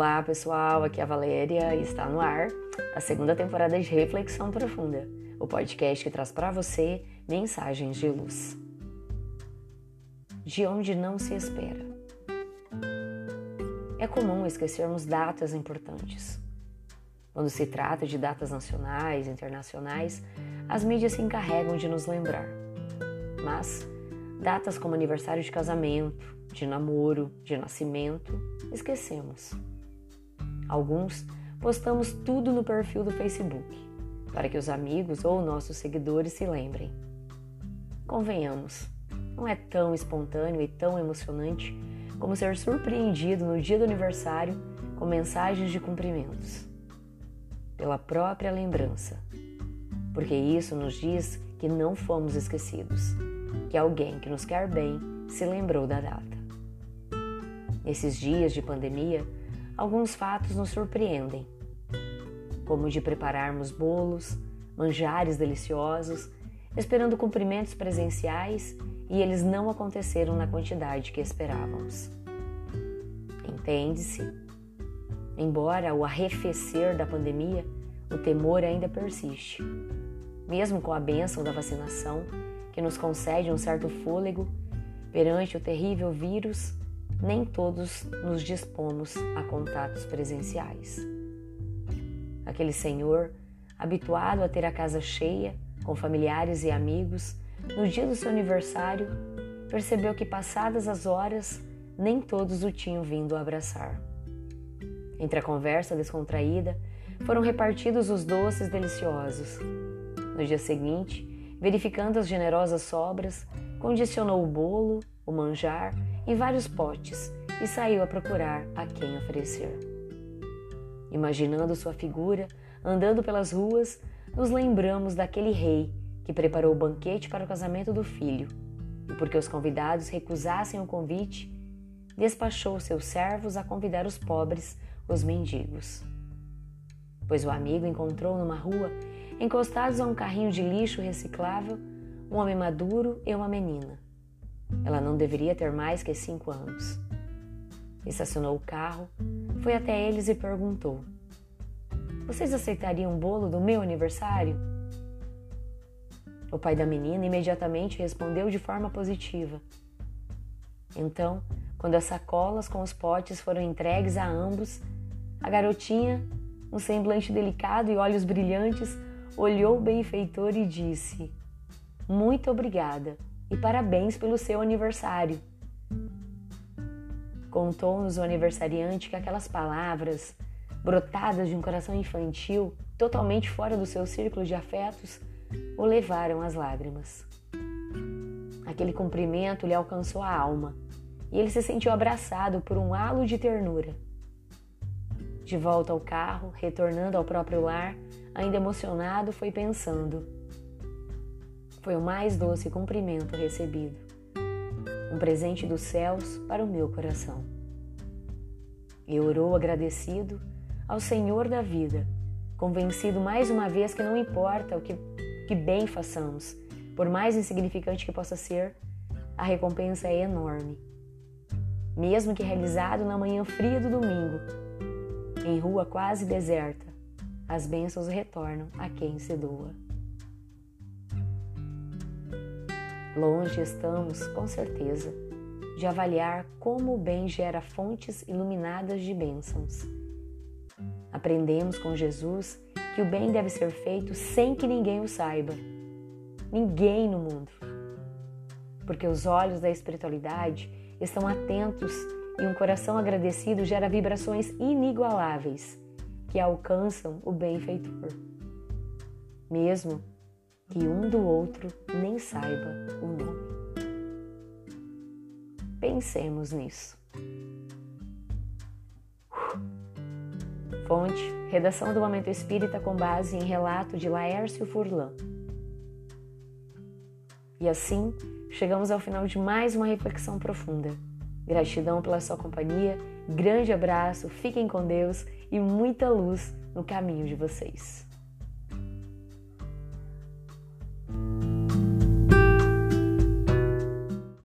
Olá pessoal, aqui é a Valéria e está no ar a segunda temporada de Reflexão Profunda, o podcast que traz para você mensagens de luz. De onde não se espera. É comum esquecermos datas importantes. Quando se trata de datas nacionais, internacionais, as mídias se encarregam de nos lembrar. Mas datas como aniversário de casamento, de namoro, de nascimento, esquecemos. Alguns postamos tudo no perfil do Facebook, para que os amigos ou nossos seguidores se lembrem. Convenhamos, não é tão espontâneo e tão emocionante como ser surpreendido no dia do aniversário com mensagens de cumprimentos. Pela própria lembrança. Porque isso nos diz que não fomos esquecidos, que alguém que nos quer bem se lembrou da data. Nesses dias de pandemia, alguns fatos nos surpreendem, como o de prepararmos bolos, manjares deliciosos, esperando cumprimentos presenciais e eles não aconteceram na quantidade que esperávamos. Entende-se? Embora o arrefecer da pandemia, o temor ainda persiste. Mesmo com a bênção da vacinação, que nos concede um certo fôlego perante o terrível vírus, nem todos nos dispomos a contatos presenciais. Aquele senhor, habituado a ter a casa cheia, com familiares e amigos, no dia do seu aniversário, percebeu que, passadas as horas, nem todos o tinham vindo abraçar. Entre a conversa descontraída, foram repartidos os doces deliciosos. No dia seguinte, verificando as generosas sobras, condicionou o bolo, o manjar e vários potes e saiu a procurar a quem oferecer. Imaginando sua figura andando pelas ruas, nos lembramos daquele rei que preparou o banquete para o casamento do filho e, porque os convidados recusassem o convite, despachou seus servos a convidar os pobres, os mendigos. Pois o amigo encontrou numa rua, encostados a um carrinho de lixo reciclável, um homem maduro e uma menina. Ela não deveria ter mais que cinco anos. Estacionou o carro, foi até eles e perguntou: Vocês aceitariam um bolo do meu aniversário? O pai da menina imediatamente respondeu de forma positiva. Então, quando as sacolas com os potes foram entregues a ambos, a garotinha, um semblante delicado e olhos brilhantes, olhou o benfeitor e disse: Muito obrigada e parabéns pelo seu aniversário. Contou-nos o aniversariante que aquelas palavras, brotadas de um coração infantil, totalmente fora do seu círculo de afetos, o levaram às lágrimas. Aquele cumprimento lhe alcançou a alma e ele se sentiu abraçado por um halo de ternura. De volta ao carro, retornando ao próprio lar, ainda emocionado, foi pensando: foi o mais doce cumprimento recebido. Um presente dos céus para o meu coração. E orou agradecido ao Senhor da vida, convencido mais uma vez que não importa o que, que bem façamos, por mais insignificante que possa ser, a recompensa é enorme. Mesmo que realizado na manhã fria do domingo, em rua quase deserta, as bênçãos retornam a quem se doa. Longe estamos, com certeza, de avaliar como o bem gera fontes iluminadas de bênçãos. Aprendemos com Jesus que o bem deve ser feito sem que ninguém o saiba. Ninguém no mundo. Porque os olhos da espiritualidade estão atentos e um coração agradecido gera vibrações inigualáveis que alcançam o benfeitor. Mesmo que um do outro nem saiba o nome. Pensemos nisso. Fonte: Redação do Momento Espírita com base em relato de Laércio Furlan. E assim, chegamos ao final de mais uma reflexão profunda. Gratidão pela sua companhia, grande abraço, fiquem com Deus e muita luz no caminho de vocês.